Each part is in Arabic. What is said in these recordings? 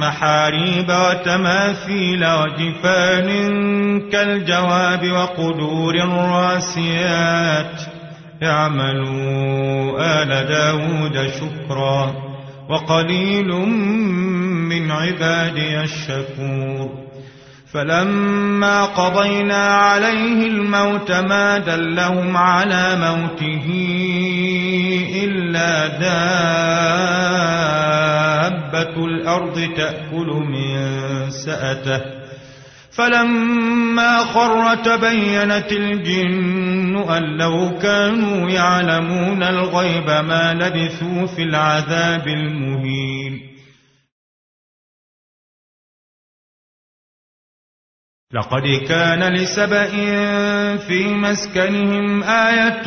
محاريب وتماثيل وجفان كالجواب وقدور راسيات اعملوا آل داود شكرا وقليل من عبادي الشكور. فلما قضينا عليه الموت ما دلهم على موته إلا دابة الأرض تأكل من سأته. فلما خر تبينت الجن أن لو كانوا يعلمون الغيب ما لبثوا في العذاب المهين. لقد كان لسبأ في مسكنهم آية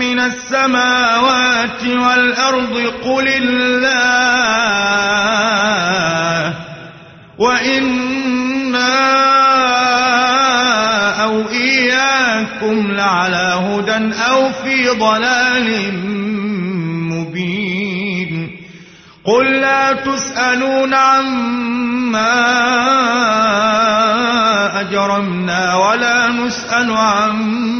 من السماوات والأرض قل الله وإنا أو إياكم لعلى هدى أو في ضلال مبين قل لا تسألون عما أجرمنا ولا نسأل عما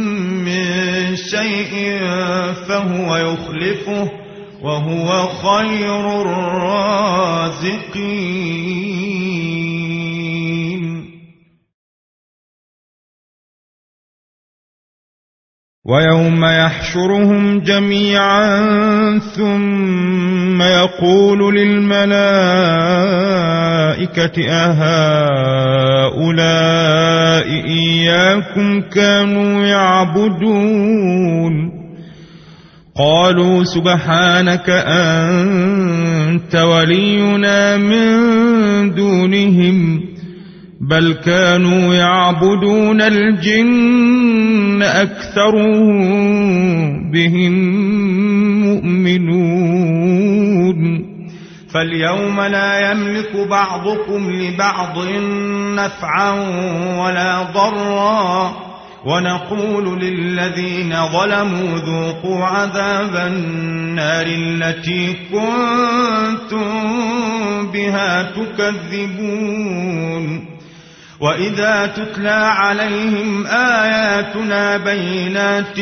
شيء فهو يخلفه وهو خير الرازقين. ويوم يحشرهم جميعا ثم يقول للملائكة أهؤلاء إياكم كانوا يعبدون؟ قالوا سبحانك أنت ولينا من دونهم. بل كانوا يعبدون الجن أكثرهم بهم مؤمنون. فاليوم لا يملك بعضكم لبعض نفعا ولا ضرا. ونقول للذين ظلموا ذوقوا عذاب النار التي كنتم بها تكذبون. وإذا تتلى عليهم آياتنا بينات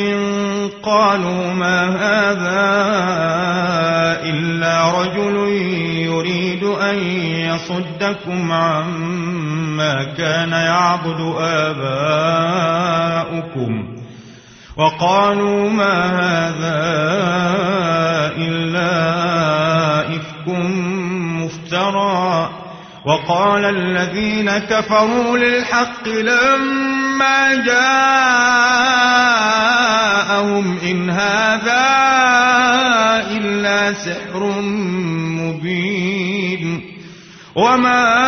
قالوا ما هذا إلا رجل يريد أن يصدكم عما كان يعبد آباؤكم وقالوا ما هذا إلا إفك مفترى وقال الذين كفروا للحق لما جاءهم إن هذا إلا سحر مبين وما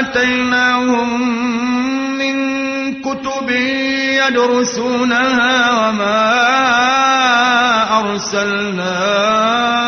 آتيناهم من كتب يدرسونها وما أرسلنا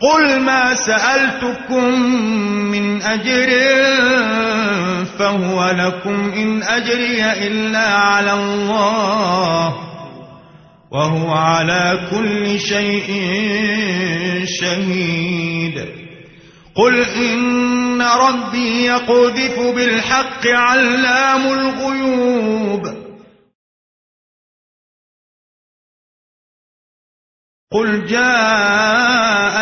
قل ما سألتكم من أجر فهو لكم إن أجري إلا على الله وهو على كل شيء شهيد. قل إن ربي يقذف بالحق علام الغيوب. قل جاء